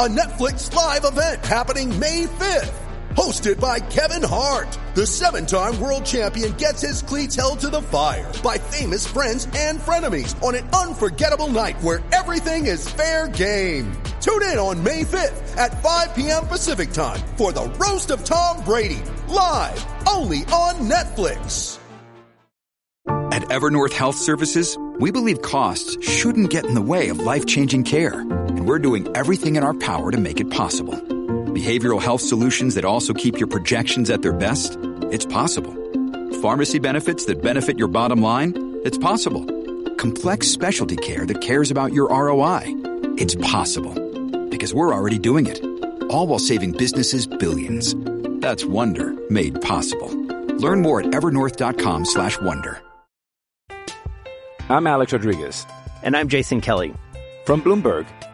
A Netflix live event happening May 5th. Hosted by Kevin Hart. The seven-time world champion gets his cleats held to the fire by famous friends and frenemies on an unforgettable night where everything is fair game. Tune in on May 5th at 5 p.m. Pacific time for the Roast of Tom Brady. Live only on Netflix. At Evernorth Health Services, we believe costs shouldn't get in the way of life-changing care, and we're doing everything in our power to make it possible. Behavioral health solutions that also keep your projections at their best? It's possible. Pharmacy benefits that benefit your bottom line? It's possible. Complex specialty care that cares about your ROI? It's possible. Because we're already doing it. All while saving businesses billions. That's Wonder made possible. Learn more at evernorth.com slash wonder. I'm Alex Rodriguez. And I'm Jason Kelly. From Bloomberg,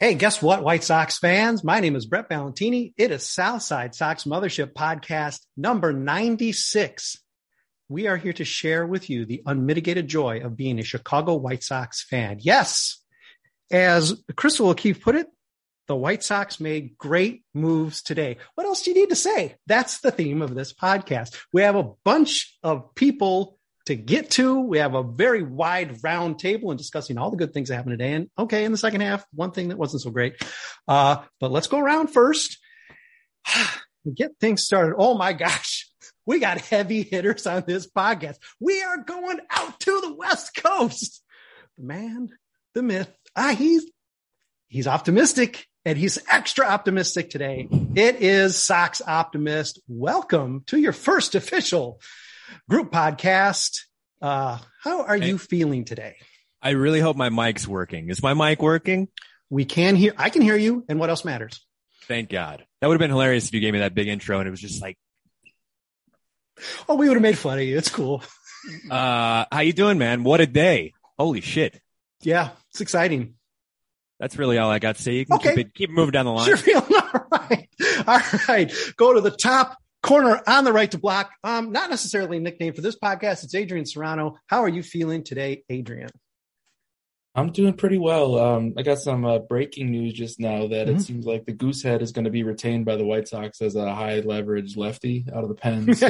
Hey, guess what, White Sox fans? My name is Brett Ballantini. It is Southside Sox Mothership Podcast number 96. We are here to share with you the unmitigated joy of being a Chicago White Sox fan. Yes, as Crystal O'Keefe put it, the White Sox made great moves today. What else do you need to say? That's the theme of this podcast. We have a bunch of people to get to. We have a very wide round table and discussing all the good things that happened today. And okay, in the second half, one thing that wasn't so great. Uh, but let's go around first. Get things started. Oh my gosh. We got heavy hitters on this podcast. We are going out to the West Coast. The man, the myth. Ah, he's he's optimistic and he's extra optimistic today. It is Sox Optimist. Welcome to your first official group podcast. Uh, how are you feeling today? I really hope my mic's working. Is my mic working? We can hear, I can hear you. And what else matters? Thank God. That would have been hilarious if you gave me that big intro and it was just like, Oh, we would have made fun of you. It's cool. uh, how you doing, man? What a day. Holy shit. Yeah, it's exciting. That's really all I got to say. You can Okay. keep it, keep moving down the line. You're feeling all right. All right. Go to the top corner on the right to block. Um, not necessarily a nickname for this podcast. It's Adrian Serrano. How are you feeling today, Adrian? I'm doing pretty well. Um, I got some uh, breaking news just now that Mhm. it seems like the Goosehead is going to be retained by the White Sox as a high leverage lefty out of the pen. So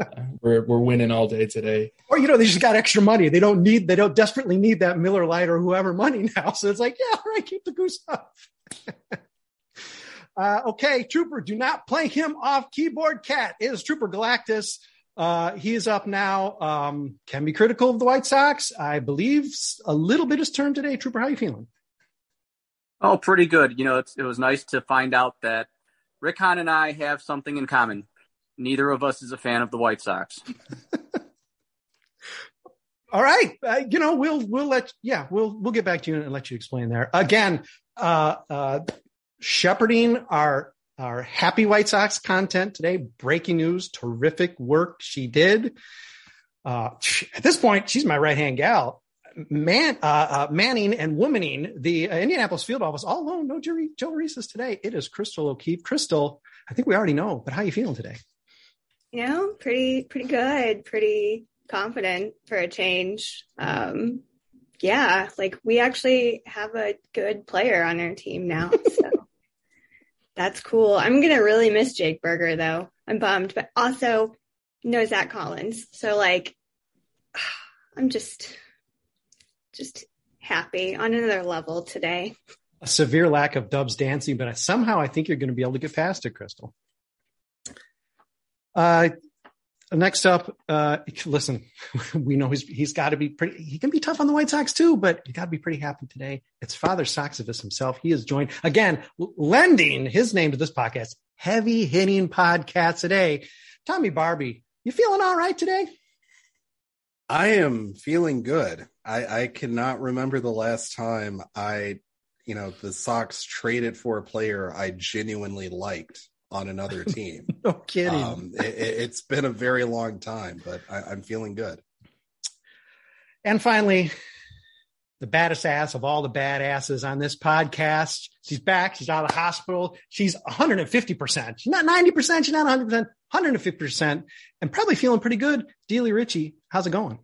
uh, we're we're winning all day today. or you know, they just got extra money. They don't need, they don't desperately need that Miller Lite or whoever money now. So it's like, yeah, all right, keep the goose up. uh, okay, Trooper, do not play him off. Keyboard cat is Trooper Galactus. Uh, he is up now. Um, can be critical of the White Sox. I believe a little bit his turn today. Trooper, how you feeling? Oh, pretty good. You know, it's, it was nice to find out that Rick Hahn and I have something in common. Neither of us is a fan of the White Sox. All right, uh, you know we'll we'll let yeah we'll we'll get back to you and let you explain there again. Uh, uh, shepherding our our happy White Sox content today. Breaking news, terrific work she did. Uh, at this point, she's my right hand gal. Man, uh, uh, manning and womaning the uh, Indianapolis field office all alone. No Jerry, Joe Reese's today. It is Crystal O'Keefe. Crystal, I think we already know, but how you feeling today? you know, pretty pretty good, pretty confident for a change. Um, yeah, like we actually have a good player on our team now, so that's cool. I'm gonna really miss Jake Burger though. I'm bummed, but also no Zach Collins. So like, I'm just just happy on another level today. A severe lack of Dubs dancing, but somehow I think you're going to be able to get past it, Crystal. Uh, next up, uh, listen, we know he's he's got to be pretty. He can be tough on the White Sox too, but you got to be pretty happy today. It's Father Soxivus himself. He is joined again, lending his name to this podcast, heavy hitting podcast today. Tommy Barbie, you feeling all right today? I am feeling good. I, I cannot remember the last time I, you know, the Sox traded for a player I genuinely liked on another team. no kidding. Um, it, has been a very long time, but I, I'm feeling good. And finally, the baddest ass of all the badasses on this podcast. She's back. She's out of the hospital. She's 150%. She's not 90%. She's not 100%, 150%, and probably feeling pretty good. Delia Ritchie, how's it going?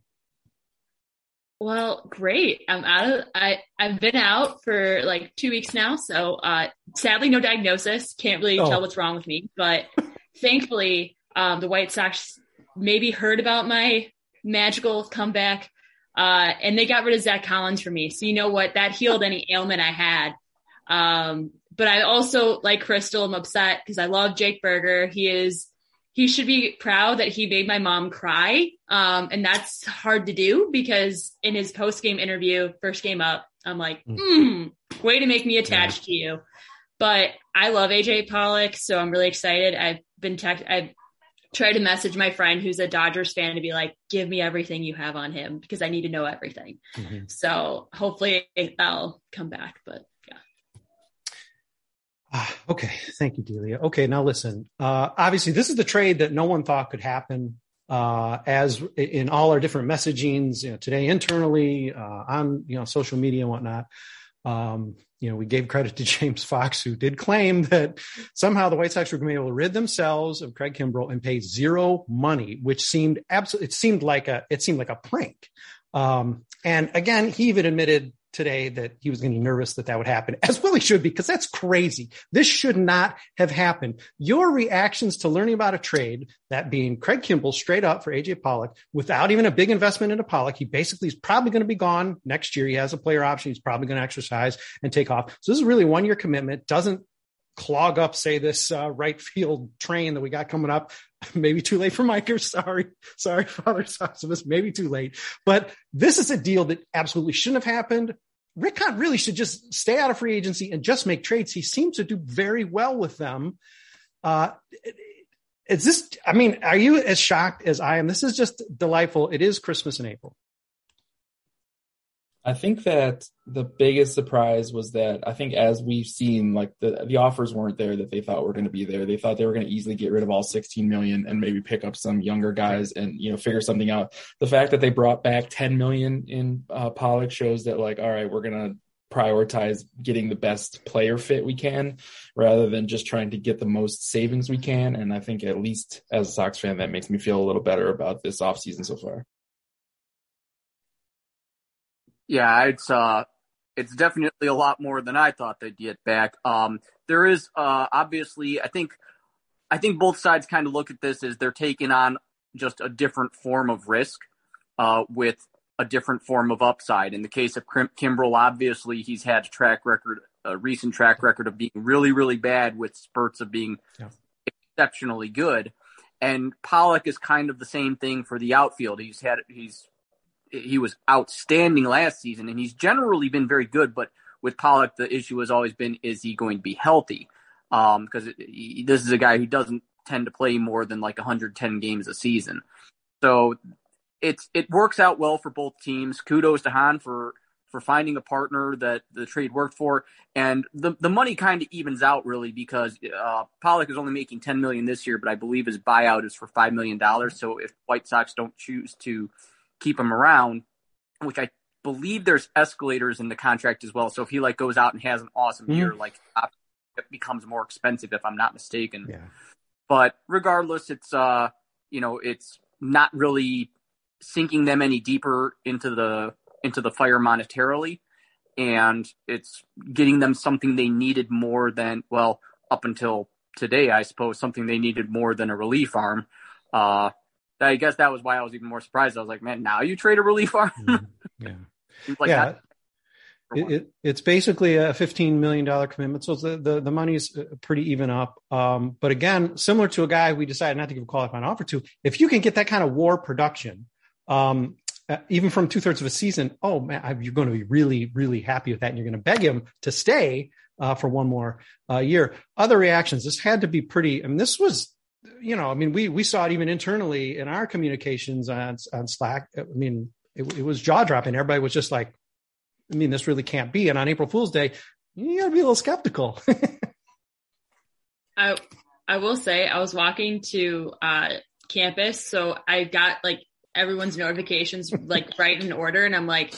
Well, great. I'm out of, I, I've been out for like two weeks now. So, uh, sadly, no diagnosis. Can't really oh. tell what's wrong with me, but thankfully, um, the White Sox maybe heard about my magical comeback. Uh, and they got rid of Zach Collins for me. So you know what? That healed any ailment I had. Um, but I also, like Crystal, I'm upset because I love Jake Burger. He is he should be proud that he made my mom cry. Um, and that's hard to do because in his post game interview, first game up, I'm like, mm, way to make me attached yeah. to you. But I love AJ Pollock, so I'm really excited. I've been text, I've tried to message my friend who's a Dodgers fan to be like, give me everything you have on him because I need to know everything. Mm-hmm. So hopefully that'll come back. But okay, thank you, Delia. Okay, now listen. Uh, obviously, this is the trade that no one thought could happen. Uh, as in all our different messagings you know, today, internally uh, on you know social media and whatnot, um, you know, we gave credit to James Fox, who did claim that somehow the White Sox were going to be able to rid themselves of Craig Kimbrel and pay zero money, which seemed absolutely, it seemed like a, it seemed like a prank. Um, and again, he even admitted today that he was going to be nervous that that would happen, as well he should be, because that's crazy. This should not have happened. Your reactions to learning about a trade, that being Craig Kimbrel straight up for AJ Pollock, without even a big investment into Pollock, he basically is probably going to be gone next year. He has a player option. He's probably going to exercise and take off. So this is really one year commitment. Doesn't clog up, say, this uh, right field train that we got coming up. Maybe too late for Micah. Sorry. Sorry, Father Soxivus. Maybe too late. But this is a deal that absolutely shouldn't have happened. Rick Hahn really should just stay out of free agency and just make trades. He seems to do very well with them. Uh, is this, I mean, are you as shocked as I am? This is just delightful. It is Christmas in April. I think that the biggest surprise was that I think as we've seen, like the the offers weren't there that they thought were going to be there. They thought they were going to easily get rid of all 16 million and maybe pick up some younger guys and you know figure something out. The fact that they brought back 10 million in uh, Pollock shows that like all right, we're going to prioritize getting the best player fit we can rather than just trying to get the most savings we can. And I think at least as a Sox fan, that makes me feel a little better about this offseason so far. Yeah, it's uh, it's definitely a lot more than I thought they'd get back. Um, there is uh, obviously, I think, I think both sides kind of look at this as they're taking on just a different form of risk, uh, with a different form of upside. In the case of Kim- Kimbrel, obviously he's had a track record, a recent track record of being really, really bad with spurts of being yeah. exceptionally good. And Pollock is kind of the same thing for the outfield. He's had he's he was outstanding last season, and he's generally been very good. But with Pollock, the issue has always been: is he going to be healthy? Because um, this is a guy who doesn't tend to play more than like 110 games a season. So it's it works out well for both teams. Kudos to Hahn for for finding a partner that the trade worked for, and the the money kind of evens out really because uh, Pollock is only making 10 million this year, but I believe his buyout is for five million dollars. So if White Sox don't choose to keep him around, which I believe there's escalators in the contract as well. So if he like goes out and has an awesome mm-hmm. year, like it becomes more expensive if I'm not mistaken. Yeah. But regardless, it's uh you know it's not really sinking them any deeper into the into the fire monetarily, and it's getting them something they needed more than well up until today, I suppose something they needed more than a relief arm. Uh, I guess that was why I was even more surprised. I was like, man, now you trade a relief arm. mm, yeah. Like yeah. that- It, it, it's basically a $15 million commitment. So the, the, the money's uh, pretty even up. Um, but again, similar to a guy we decided not to give a qualifying offer to, if you can get that kind of war production, um, uh, even from two thirds of a season, oh man, you're going to be really, really happy with that. And you're going to beg him to stay uh, for one more uh, year. Other reactions, this had to be pretty, I mean, this was, you know, I mean, we, we saw it even internally in our communications on, on Slack. I mean, it, it was jaw dropping. Everybody was just like, I mean, this really can't be. And on April Fool's Day, you got to be a little skeptical. I I will say I was walking to uh, campus, so I got like everyone's notifications like right in order, and I'm like,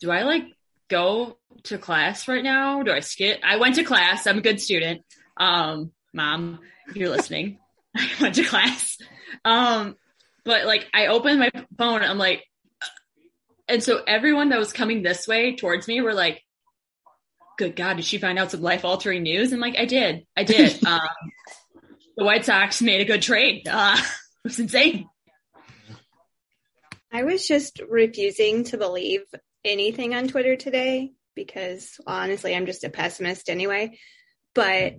do I like go to class right now? Do I skip? I went to class. I'm a good student. Um, mom, if you're listening, I went to class. Um, but like I opened my phone, I'm like, and so everyone that was coming this way towards me were like, good God, did she find out some life altering news? And like, I did, I did. um, the White Sox made a good trade. Uh, it was insane. I was just refusing to believe anything on Twitter today because honestly, I'm just a pessimist anyway. But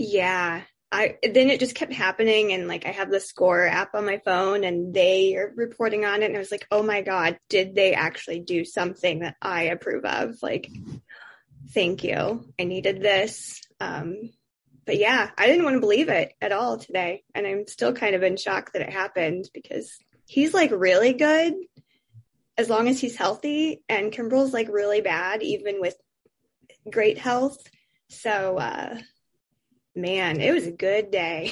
yeah, I then it just kept happening and like I have the score app on my phone and they are reporting on it and I was like, "Oh my god, did they actually do something that I approve of?" Like thank you. I needed this. Um but yeah, I didn't want to believe it at all today and I'm still kind of in shock that it happened because he's like really good as long as he's healthy and Kimbrel's like really bad even with great health. So uh man, it was a good day.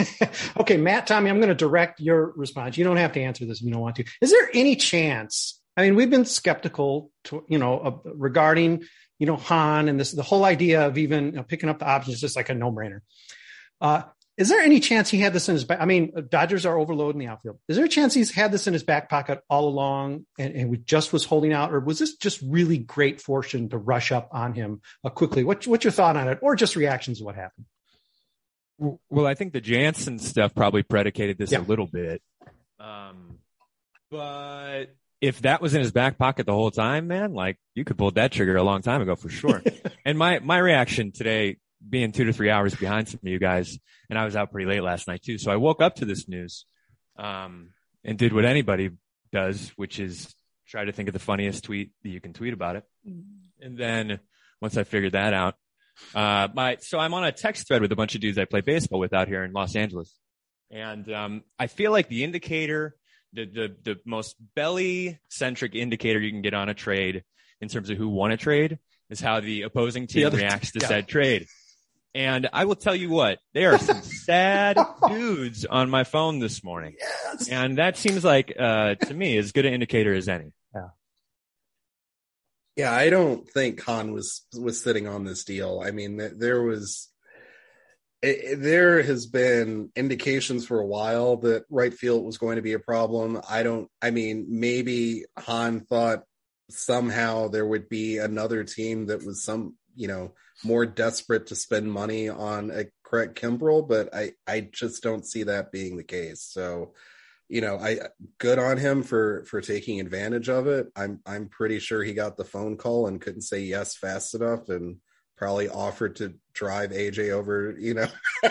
okay, Matt, Tommy, I'm going to direct your response. You don't have to answer this if you don't want to. Is there any chance? I mean, we've been skeptical, to, you know, uh, regarding you know Hahn and this the whole idea of even you know, picking up the options is just like a no brainer. Uh, is there any chance he had this in his back? I mean, Dodgers are overloading the outfield. Is there a chance he's had this in his back pocket all along and, and we just was holding out, or was this just really great fortune to rush up on him uh, quickly? What, what's your thought on it, or just reactions to what happened? Well, I think the Jansen stuff probably predicated this Yeah. a little bit. Um, but if that was in his back pocket the whole time, man, like you could pull that trigger a long time ago for sure. and my, my reaction today being two to three hours behind some of you guys, and I was out pretty late last night too. So I woke up to this news, um, and did what anybody does, which is try to think of the funniest tweet that you can tweet about it. And then once I figured that out, uh, my, so I'm on a text thread with a bunch of dudes I play baseball with out here in Los Angeles. And, um, I feel like the indicator, the, the, the most belly centric indicator you can get on a trade in terms of who won a trade is how the opposing team other- reacts to yeah. said trade. And I will tell you what, there are some sad dudes on my phone this morning. Yes. And that seems like, uh, to me as good an indicator as any. Yeah, Yeah, I don't think Hahn was was sitting on this deal. I mean, there was it, it- there has been indications for a while that right field was going to be a problem. I don't. I mean, maybe Hahn thought somehow there would be another team that was some you know more desperate to spend money on a Craig Kimbrel, but I I just don't see that being the case. So you know, I good on him for for taking advantage of it. I'm I'm pretty sure he got the phone call and couldn't say yes fast enough and probably offered to drive AJ over, you know,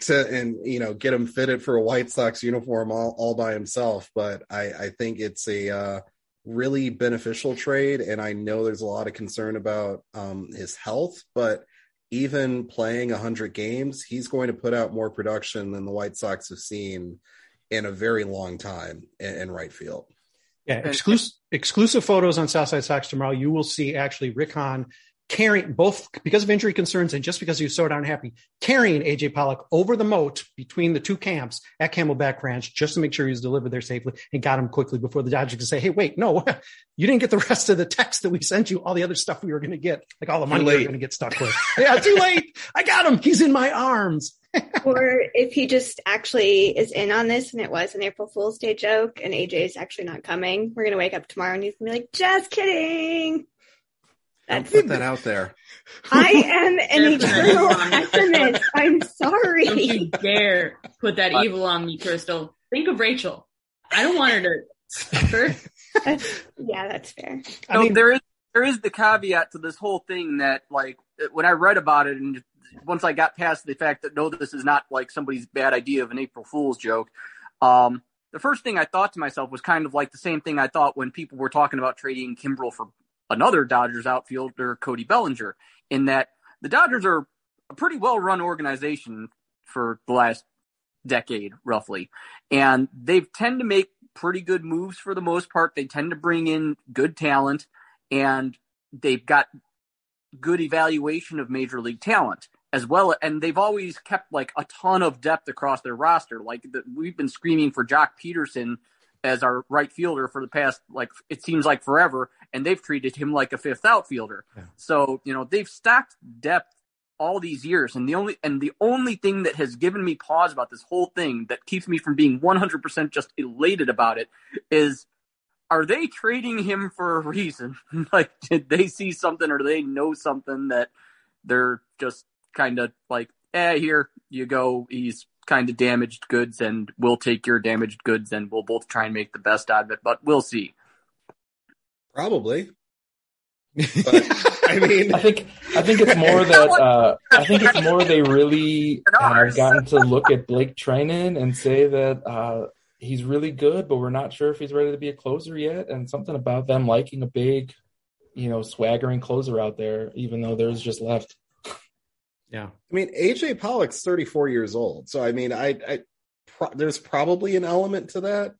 to and you know get him fitted for a White Sox uniform all, all by himself. But I I think it's a uh, really beneficial trade, and I know there's a lot of concern about um, his health, but even playing 100 games, he's going to put out more production than the White Sox have seen in a very long time in, in right field. Yeah, exclusive exclusive photos on Southside Sox tomorrow. You will see actually Rick Hahn carrying both because of injury concerns and just because he was so darn happy, carrying AJ Pollock over the moat between the two camps at Camelback Ranch just to make sure he was delivered there safely and got him quickly before the Dodgers could say, "Hey, wait, no, you didn't get the rest of the text that we sent you. All the other stuff we were going to get, like all the money we were going to get stuck with. yeah, too late. I got him. He's in my arms." or if he just actually is in on this and it was an April Fool's Day joke and AJ is actually not coming, we're gonna wake up tomorrow and he's gonna be like, just kidding. Don't That's put that out there. I am an eternal pessimist. I'm sorry. Don't sorry. you dare put that evil on me, Crystal. Think of Rachel. I don't want her to suffer. That's, yeah, that's fair. So mean, there is there is the caveat to this whole thing that like when I read about it and once I got past the fact that no, this is not like somebody's bad idea of an April Fool's joke. Um, the first thing I thought to myself was kind of like the same thing I thought when people were talking about trading Kimbrel for another Dodgers outfielder, Cody Bellinger, in that the Dodgers are a pretty well run organization for the last decade, roughly. And they tend to make pretty good moves for the most part. They tend to bring in good talent and they've got good evaluation of major league talent as well. And they've always kept like a ton of depth across their roster. Like the, we've been screaming for Joc Pederson as our right fielder for the past, like, it seems like forever. And they've treated him like a fifth outfielder. Yeah. So, you know, they've stacked depth all these years. And the only, and the only thing that has given me pause about this whole thing that keeps me from being 100% just elated about it is are they trading him for a reason? like, did they see something or they know something that they're just kind of like, eh, here you go. He's kind of damaged goods and we'll take your damaged goods and we'll both try and make the best out of it, but we'll see. Probably. But, I mean, I think I think it's more that uh, I think it's more they really have gotten to look at Blake Treinen and say that uh, he's really good, but we're not sure if he's ready to be a closer yet. And something about them liking a big, you know, swaggering closer out there, even though there's just left. Yeah, I mean AJ Pollock's 34 years old, so I mean, I, I pro- there's probably an element to that.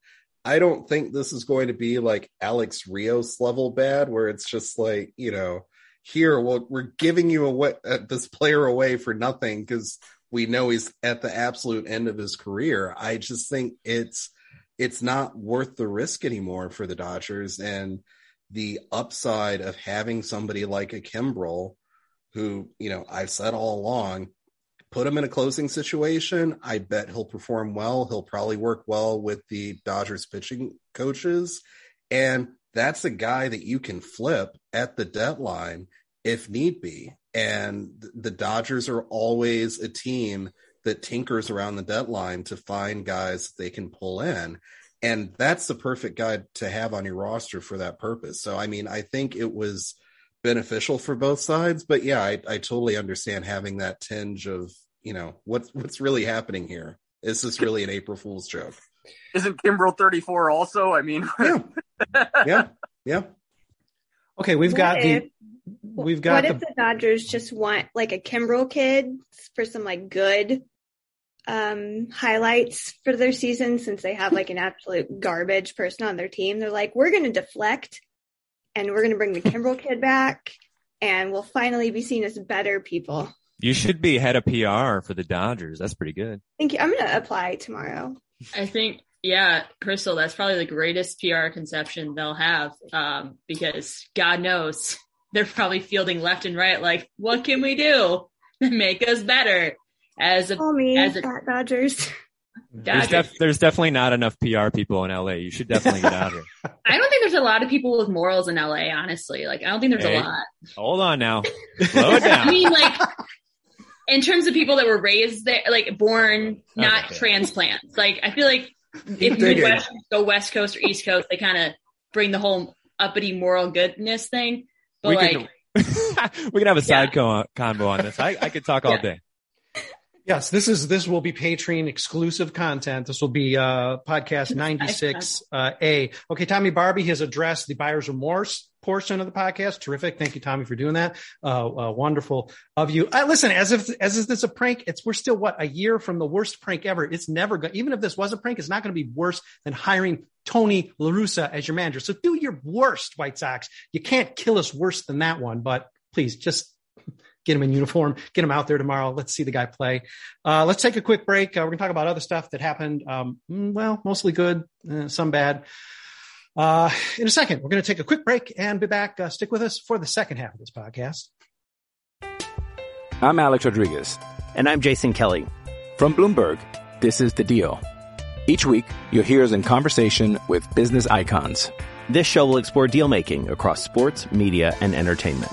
I don't think this is going to be like Alex Rios level bad, where it's just like you know, here well, we're giving you away uh, this player away for nothing because we know he's at the absolute end of his career. I just think it's it's not worth the risk anymore for the Dodgers and the upside of having somebody like a Kimbrel who, you know, I've said all along, put him in a closing situation. I bet he'll perform well. He'll probably work well with the Dodgers pitching coaches. And that's a guy that you can flip at the deadline if need be. And the Dodgers are always a team that tinkers around the deadline to find guys they can pull in. And that's the perfect guy to have on your roster for that purpose. So, I mean, I think it was beneficial for both sides. But yeah, I, I totally understand having that tinge of, you know, what's what's really happening here. Is this really an April Fool's joke? Isn't Kimbrel 34 also? I mean, yeah, yeah, yeah. Okay, we've what got if, the we've got what the, if the Dodgers just want like a Kimbrel kid for some like good um highlights for their season since they have like an absolute garbage person on their team. They're like, we're gonna deflect and we're gonna bring the Kimbrel kid back and we'll finally be seen as better people. You should be head of PR for the Dodgers. That's pretty good. Thank you. I'm gonna apply tomorrow. I think, yeah, Crystal, that's probably the greatest PR conception they'll have um, because God knows they're probably fielding left and right, like, what can we do to make us better? As a, Call me, as a Dodgers. There's, def- there's definitely not enough PR people in LA. You should definitely get out here. I don't think there's a lot of people with morals in LA, honestly. Like, I don't think there's Hey, a lot. Hold on now. Slow it down. I mean, like, in terms of people that were raised there, like born, not Okay. transplants. Like, I feel like if you Midwesterners go West Coast or East Coast, they kind of bring the whole uppity moral goodness thing. But We like, can- we can have a side co- convo on this. I, I could talk all Yeah. day. Yes, this is this will be Patreon exclusive content. This will be uh podcast 96 uh A. Okay, Tommy Barbie has addressed the buyer's remorse portion of the podcast. Terrific. Thank you, Tommy, for doing that. Uh, uh wonderful of you. Uh, listen, as if as if this is a prank, it's we're still what a year from the worst prank ever. It's never going even if this was a prank, it's not going to be worse than hiring Tony La Russa as your manager. So do your worst, White Sox. You can't kill us worse than that one, but please just get him in uniform, get him out there tomorrow. Let's see the guy play. Uh, let's take a quick break. Uh, we're going to talk about other stuff that happened. Um, mm, well, mostly good, uh, some bad. Uh, in a second, we're going to take a quick break and be back. Uh, stick with us for the second half of this podcast. I'm Alex Rodriguez. And I'm Jason Kelly. From Bloomberg, this is The Deal. Each week, you'll hear us in conversation with business icons. This show will explore deal making across sports, media, and entertainment.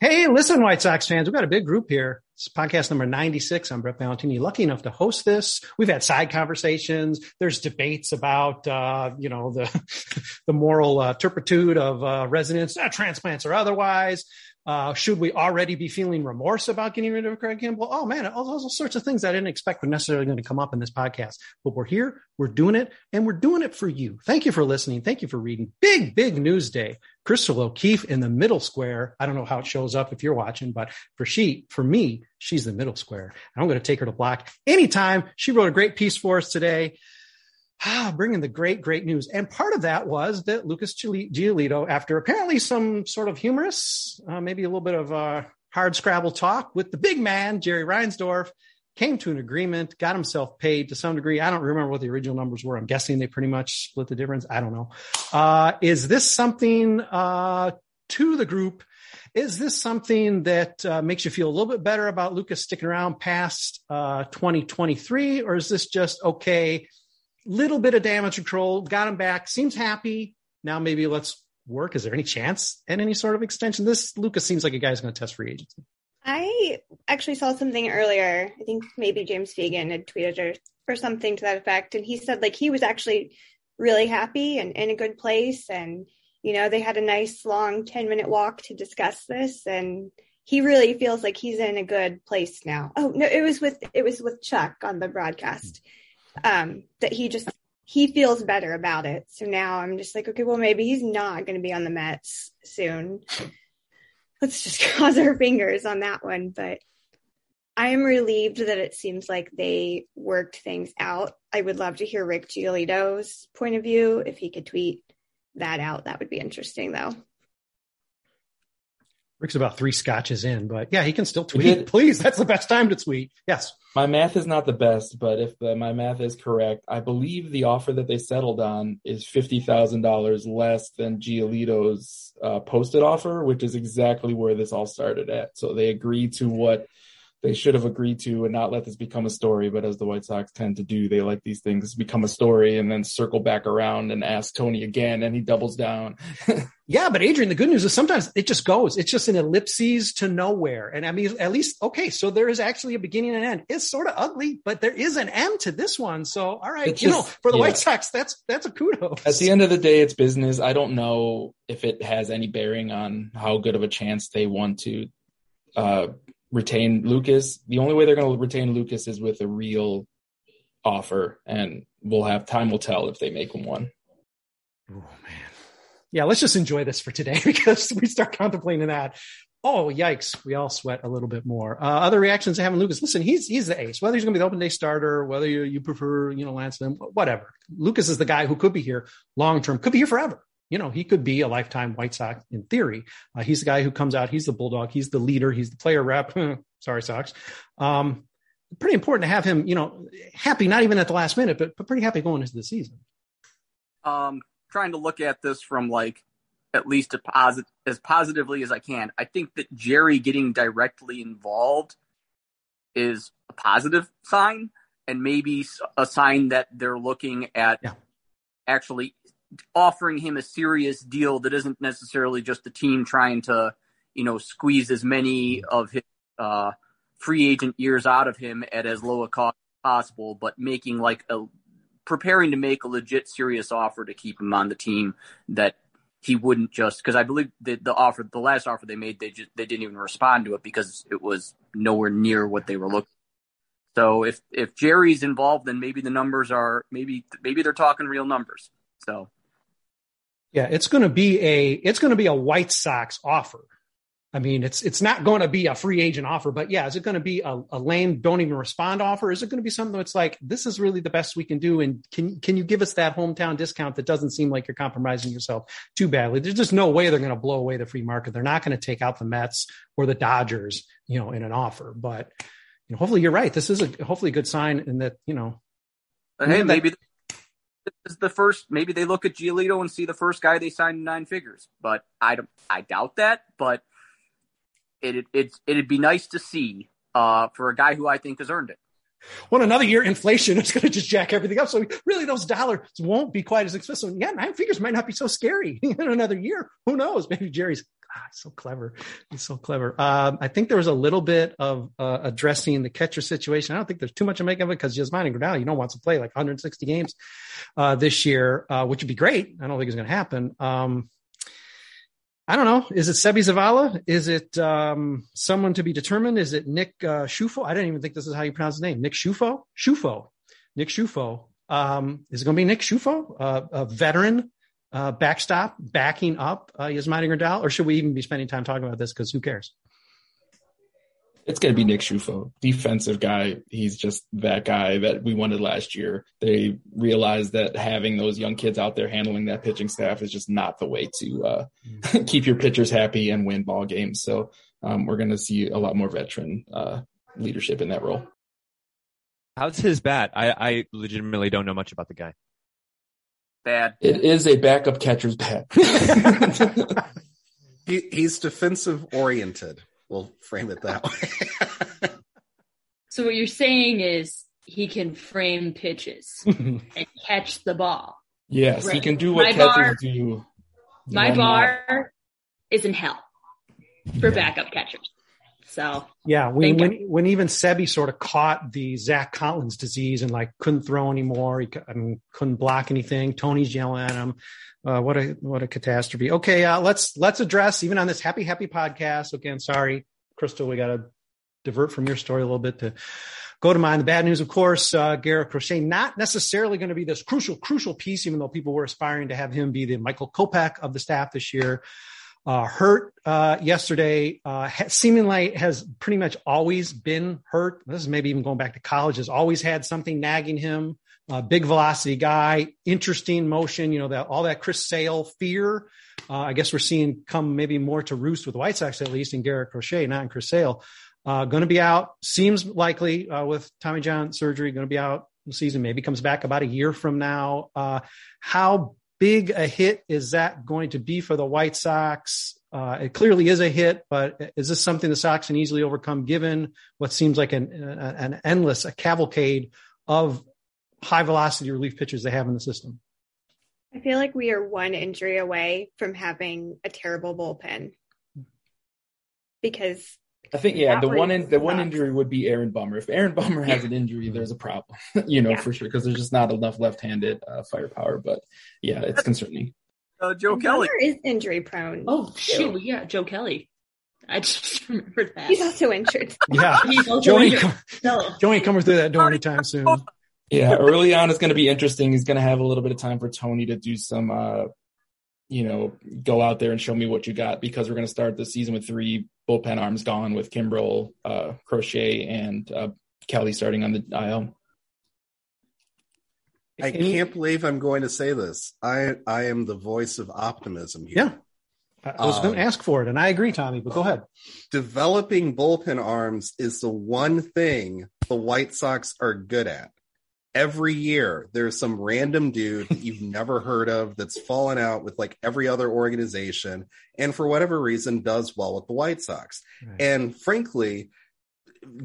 Hey, listen, White Sox fans, we've got a big group here. It's podcast number 96. I'm Brett Ballantini, lucky enough to host this. We've had side conversations. There's debates about, uh, you know, the, the moral uh, turpitude of uh, residents, uh, transplants or otherwise. Uh, should we already be feeling remorse about getting rid of Craig Kimbrel? Oh man, all, all sorts of things I didn't expect were necessarily going to come up in this podcast. But we're here, we're doing it, and we're doing it for you. Thank you for listening. Thank you for reading. Big, big news day. Crystal O'Keefe in the middle square. I don't know how it shows up if you're watching, but for she, for me, she's the middle square. And I'm going to take her to black anytime. She wrote a great piece for us today. Ah, bringing the great, great news. And part of that was that Lucas Giolito, after apparently some sort of humorous, uh, maybe a little bit of uh, hard scrabble talk with the big man, Jerry Reinsdorf, came to an agreement, got himself paid to some degree. I don't remember what the original numbers were. I'm guessing they pretty much split the difference. I don't know. Uh, is this something uh, to the group? Is this something that uh, makes you feel a little bit better about Lucas sticking around past 2023? Or is this just okay? little bit of damage control, got him back, seems happy. Now maybe let's work. Is there any chance at any sort of extension? This Lucas seems like a guy who's going to test free agency. I actually saw something earlier. I think maybe James Fegan had tweeted or, or something to that effect. And he said like he was actually really happy and in a good place. And, you know, they had a nice long 10 minute walk to discuss this. And he really feels like he's in a good place now. Oh, no, it was with, it was with Chuck on the broadcast um, that he just he feels better about it. So now I'm just like, okay, well maybe he's not going to be on the Mets soon. Let's just cross our fingers on that one. But I am relieved that it seems like they worked things out. I would love to hear Rick Giolito's point of view. If he could tweet that out, that would be interesting though. Rick's about three scotches in, but yeah, he can still tweet. Please, that's the best time to tweet. Yes. My math is not the best, but if the, my math is correct, I believe the offer that they settled on is fifty thousand dollars less than Giolito's uh, posted offer, which is exactly where this all started at. So they agreed to what they should have agreed to and not let this become a story. But as the White Sox tend to do, they like these things become a story and then circle back around and ask Tony again, and he doubles down. yeah, but Adrian, the good news is sometimes it just goes. It's just an ellipses to nowhere. And I mean, at least okay, so there is actually a beginning and end. It's sort of ugly, but there is an end to this one. So all right, it's you just, know, for the yeah. White Sox, that's that's a kudos. At the end of the day, it's business. I don't know if it has any bearing on how good of a chance they want to uh, retain Lucas. The only way they're going to retain Lucas is with a real offer, and we'll have time will tell if they make him one. Oh man, yeah. Let's just enjoy this for today because we start contemplating that. Oh yikes! We all sweat a little bit more. Uh, other reactions to having Lucas. Listen, he's he's the ace. Whether he's going to be the open day starter, whether you, you prefer you know Lance, whatever. Lucas is the guy who could be here long term, could be here forever you know, he could be a lifetime White Sox in theory. Uh, he's the guy who comes out. He's the bulldog. He's the leader. He's the player rep. Sorry, Sox. Um, pretty important to have him, you know, happy, not even at the last minute, but, but pretty happy going into the season. Um, trying to look at this from like at least a posit- as positively as I can. I think that Jerry getting directly involved is a positive sign and maybe a sign that they're looking at yeah. actually offering him a serious deal that isn't necessarily just the team trying to, you know, squeeze as many of his uh, free agent years out of him at as low a cost as possible, but making like a preparing to make a legit serious offer to keep him on the team that he wouldn't just because I believe the the offer the last offer they made they just they didn't even respond to it because it was nowhere near what they were looking. So if if Jerry's involved, then maybe the numbers are maybe maybe they're talking real numbers. So yeah, it's going to be a it's going to be a White Sox offer. I mean, it's it's not going to be a free agent offer, but yeah, is it going to be a, a lame don't even respond offer? Is it going to be something that's like this is really the best we can do? And can can you give us that hometown discount that doesn't seem like you're compromising yourself too badly? There's just no way they're going to blow away the free market. They're not going to take out the Mets or the Dodgers, you know, in an offer. But you know, hopefully you're right. This is a hopefully a good sign in that you know. Hey, maybe is the first. Maybe they look at Giolito and see the first guy they signed nine figures. But I don't. I doubt that. But it, it it'd be nice to see uh, for a guy who I think has earned it. Well, another year, inflation is going to just jack everything up. So really, those dollars won't be quite as expensive. Yeah, nine figures might not be so scary in another year. Who knows? Maybe Jerry's so clever. He's so clever. Um, I think there was a little bit of uh, addressing the catcher situation. I don't think there's too much to make of it because Yasmani Grandal, you know, wants to play like 160 games uh, this year, uh, which would be great. I don't think it's going to happen. Um, I don't know. Is it Seby Zavala? Is it um, someone to be determined? Is it Nick uh, Ciuffo? I don't even think this is how you pronounce his name. Nick Ciuffo? Ciuffo. Nick Ciuffo. Um, is it going to be Nick Ciuffo, uh, a veteran uh, backstop backing up uh, Yasmani Grandal? Or should we even be spending time talking about this? Because who cares? it's going to be Nick Ciuffo, defensive guy. He's just that guy that we wanted last year. They realized that having those young kids out there handling that pitching staff is just not the way to uh, keep your pitchers happy and win ball games. So um, we're going to see a lot more veteran uh, leadership in that role. How's his bat? I, I legitimately don't know much about the guy. Bad. It is a backup catcher's bat. he, he's defensive oriented. We'll frame it that way. so what you're saying is he can frame pitches and catch the ball. Yes, right. he can do what my catchers bar, do. My bar not. is in hell for yeah. backup catchers. So yeah, when when, when even Seby sort of caught the Zach Collins disease and like couldn't throw anymore, he I mean, couldn't block anything. Tony's yelling at him. Uh, what a what a catastrophe. Okay, uh, let's let's address even on this happy happy podcast. Again, sorry, Crystal, we got to divert from your story a little bit to go to mine. The bad news, of course, uh, Garrett Crochet not necessarily going to be this crucial crucial piece, even though people were aspiring to have him be the Michael Kopech of the staff this year. Uh, hurt uh, yesterday, uh, seemingly has pretty much always been hurt. This is maybe even going back to college. Has always had something nagging him uh, big velocity guy, interesting motion, you know, that all that Chris Sale fear. Uh, I guess we're seeing come maybe more to roost with White Sox, at least in Garrett Crochet, not in Chris Sale. Uh, going to be out, seems likely uh, with Tommy John surgery, going to be out season, maybe comes back about a year from now. How big a hit is that going to be for the White Sox? Uh, it clearly is a hit, but is this something the Sox can easily overcome given what seems like an, an endless, a cavalcade of high velocity relief pitchers they have in the system. I feel like we are one injury away from having a terrible bullpen because I think yeah, the one in, the one injury would be Aaron Bummer. If Aaron Bummer has an injury, there's a problem, you know, yeah. for sure, because there's just not enough left-handed uh, firepower. But yeah, it's concerning. Uh, Joe and Kelly Bummer is injury prone. Oh shoot, yeah, Joe Kelly. I just remembered that. He's also injured. yeah, he's also Joey, injured. no. Joey coming through that door anytime soon. Yeah, early on it's going to be interesting. He's going to have a little bit of time for Tony to do some, uh, you know, go out there and show me what you got because we're going to start the season with three bullpen arms gone with Kimbrel, uh, Crochet, and uh, Kelly starting on the IL. I can't believe I'm going to say this. I I am the voice of optimism here. Yeah. I was um, going to ask for it, and I agree, Tommy, but go ahead. Developing bullpen arms is the one thing the White Sox are good at every year there's some random dude that you've never heard of that's fallen out with like every other organization and for whatever reason does well with the White Sox. Right. And frankly,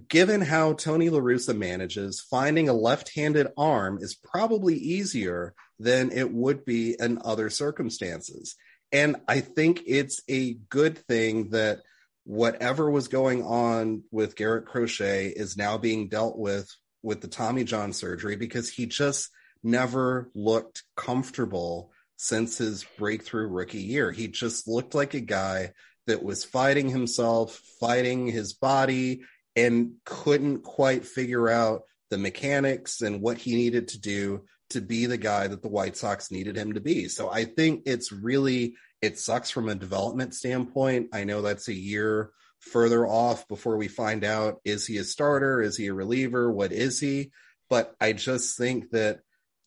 given how Tony LaRussa manages, finding a left-handed arm is probably easier than it would be in other circumstances. And I think it's a good thing that whatever was going on with Garrett Crochet is now being dealt with with the Tommy John surgery because he just never looked comfortable since his breakthrough rookie year. He just looked like a guy that was fighting himself, fighting his body, and couldn't quite figure out the mechanics and what he needed to do to be the guy that the White Sox needed him to be. So I think it's really It sucks from a development standpoint. I know that's a year further off before we find out is he a starter? Is he a reliever? What is he? But I just think that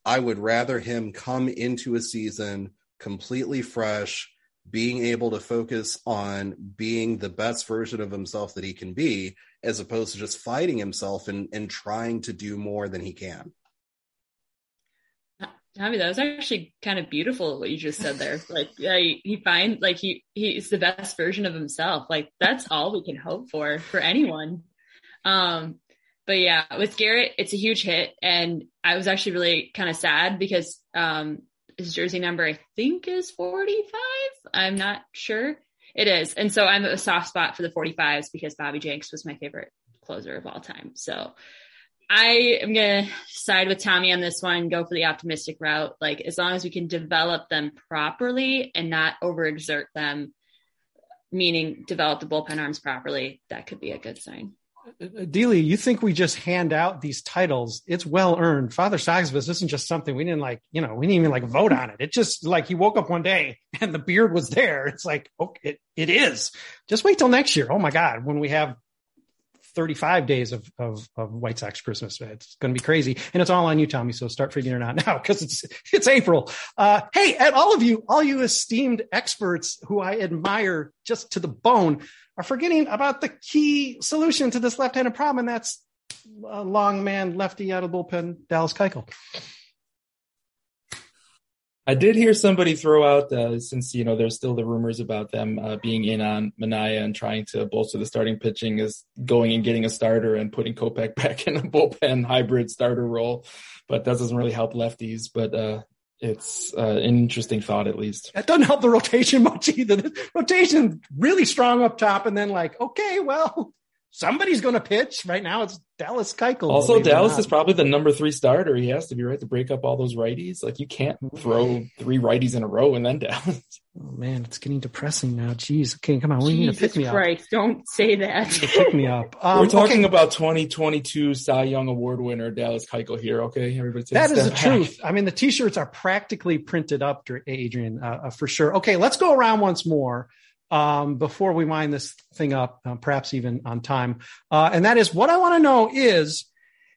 I would rather him come into a season completely fresh, being able to focus on being the best version of himself that he can be, as opposed to just fighting himself and, and trying to do more than he can. That was actually kind of beautiful what you just said there. Like, yeah, he, he find like he he's the best version of himself. Like that's all we can hope for for anyone. Um, but yeah, with Garrett, it's a huge hit, and I was actually really kind of sad because um, his jersey number I think is forty five. I'm not sure it is, and so I'm a soft spot for the forty fives because Bobby Jenks was my favorite closer of all time. So I am to side with Tommy on this one, go for the optimistic route. Like, as long as we can develop them properly and not overexert them, meaning develop the bullpen arms properly, that could be a good sign. Dealey, you think we just hand out these titles? It's well earned. Father Soxivus isn't just something we didn't like, you know, we didn't even like vote on it. It just like he woke up one day and the beard was there. It's like, okay, it, it is. Just wait till next year. Oh my God, when we have 35 days of, of, of White Sox Christmas. It's going to be crazy. And it's all on you, Tommy. So start figuring it out now because it's, it's April. Uh, hey, and all of you, all you esteemed experts who I admire just to the bone are forgetting about the key solution to this left-handed problem. And that's a long man lefty out of bullpen, Dallas Keuchel. I did hear somebody throw out, uh, since you know there's still the rumors about them uh, being in on Manaea and trying to bolster the starting pitching, is going and getting a starter and putting Kopech back in a bullpen hybrid starter role, but that doesn't really help lefties. But uh, it's uh, an interesting thought, at least. That doesn't help the rotation much either. The rotation really strong up top, and then like, okay, well, somebody's going to pitch. Right now, it's Dallas Keuchel. Also, Dallas is probably the number three starter. He has to be right to break up all those righties. Like you can't throw three righties in a row and then Dallas. Oh man, it's getting depressing now. Jeez, okay, come on, we need to pick me Christ, up. Don't say that. pick me up. Um, We're talking okay. about 2022 Cy Young Award winner Dallas Keuchel here. Okay, everybody. That is the back. truth. I mean, the T-shirts are practically printed up, Adrian, uh, uh, for sure. Okay, let's go around once more um, before we wind this thing up, uh, perhaps even on time. Uh, and that is what I want to know is,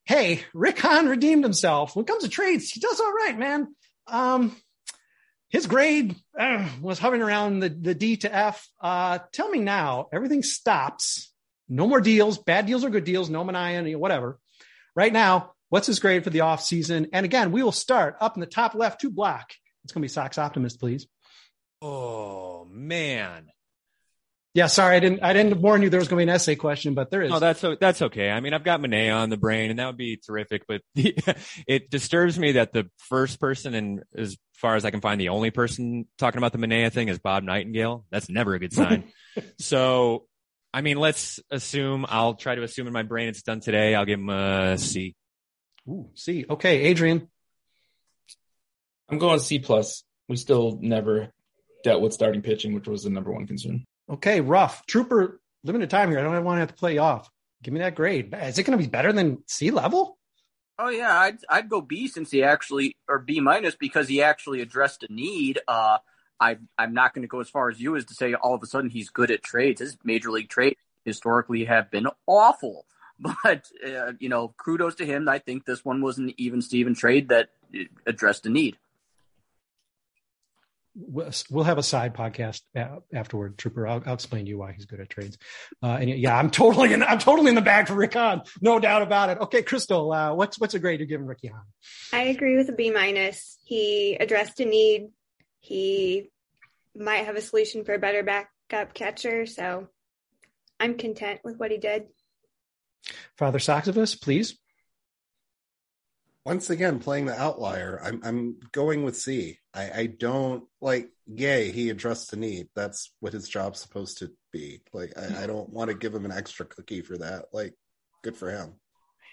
hey, Rick Hahn redeemed himself. When it comes to trades, he does all right, man. Um, his grade uh, was hovering around the, the D to F. Uh, tell me now, everything stops. No more deals. Bad deals are good deals. No Manaea, whatever. Right now, what's his grade for the off season? And again, we will start up in the top left two block. It's going to be Sox Optimist, please. Oh man. Yeah, sorry, I didn't. I didn't warn you there was going to be an essay question, but there is. No, that's that's okay. I mean, I've got Manaea on the brain, and that would be terrific. But the, it disturbs me that the first person, and as far as I can find, the only person talking about the Manaea thing is Bob Nightingale. That's never a good sign. so, I mean, let's assume. I'll try to assume in my brain it's done today. I'll give him a C. Ooh, C. Okay, Adrian. I'm going C plus. We still never dealt with starting pitching, which was the number one concern. Okay, rough. Trooper, limited time here. I don't want to have to play off. Give me that grade. Is it going to be better than C level? Oh yeah, I'd I'd go B since he actually or B minus because he actually addressed a need. Uh, I I'm not going to go as far as you as to say all of a sudden he's good at trades. His major league trades historically have been awful, but uh, you know, kudos to him. I think this one was an even Steven trade that addressed a need we'll have a side podcast afterward, Trooper. I'll, I'll, explain to you why he's good at trades. Uh, and yeah, I'm totally in, I'm totally in the bag for Rick Hahn. No doubt about it. Okay, Crystal, uh, what's what's a grade you're giving Ricky Hahn? I agree with a B minus. He addressed a need. He might have a solution for a better backup catcher. So I'm content with what he did. Father Soxivus, please once again playing the outlier i'm i'm going with c i i don't like yay he addressed the need. That's what his job's supposed to be. Like i, I don't want to give him an extra cookie for that. Like good for him.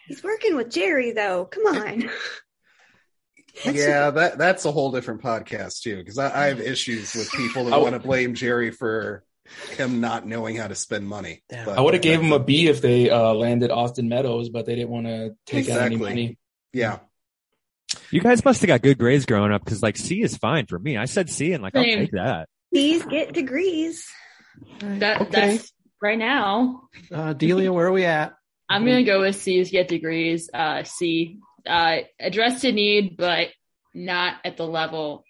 He's working with jerry though. Come on. Yeah that that's a whole different podcast too because I, I, have issues with people that want to blame jerry for him not knowing how to spend money. But, i would have gave him a b if they uh, landed austin meadows but they didn't want to take exactly. out any money. Yeah. You guys must have got good grades growing up because like C is fine for me. I said C and like Same. I'll take that. C's get degrees. That Okay. that's right now. Uh, Delia, where are we at? I'm gonna go with C's get degrees. Uh, C, uh, address to need, but not at the level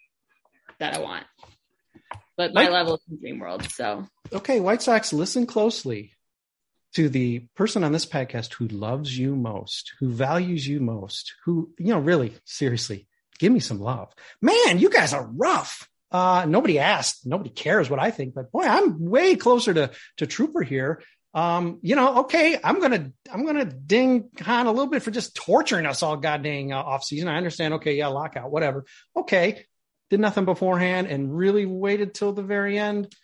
that I want. But my Like- level is in Dream World, so Okay, White Sox, listen closely to the person on this podcast who loves you most, who values you most, who, you know, really, seriously, give me some love. Man, you guys are rough. Uh, nobody asked. Nobody cares what I think, but boy, I'm way closer to, to Trooper here. Um, you know, okay, I'm gonna, I'm gonna ding Hahn a little bit for just torturing us all goddamn uh, off season. I understand. Okay, yeah, lockout, whatever. Okay, did nothing beforehand and really waited till the very end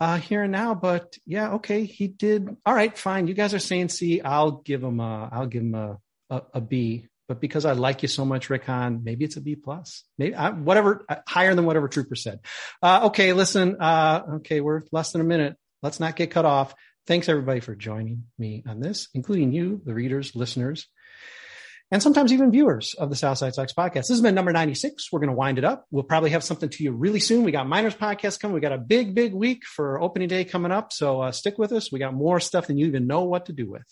uh here and now but yeah okay he did. All right fine. You guys are saying c. I'll give him a i'll give him a a, a b. But because i like you so much rick Hahn, maybe it's a b plus. Maybe I, whatever uh, higher than whatever trooper said. Uh okay listen uh okay we're less than a minute. Let's not get cut off. Thanks everybody for joining me on this including you the readers listeners and sometimes even viewers of the Southside Sox podcast. This has been number 96. We're going to wind it up. We'll probably have something to you really soon. We got Minors podcast coming. We got a big, big week for opening day coming up. So uh, stick with us. We got more stuff than you even know what to do with.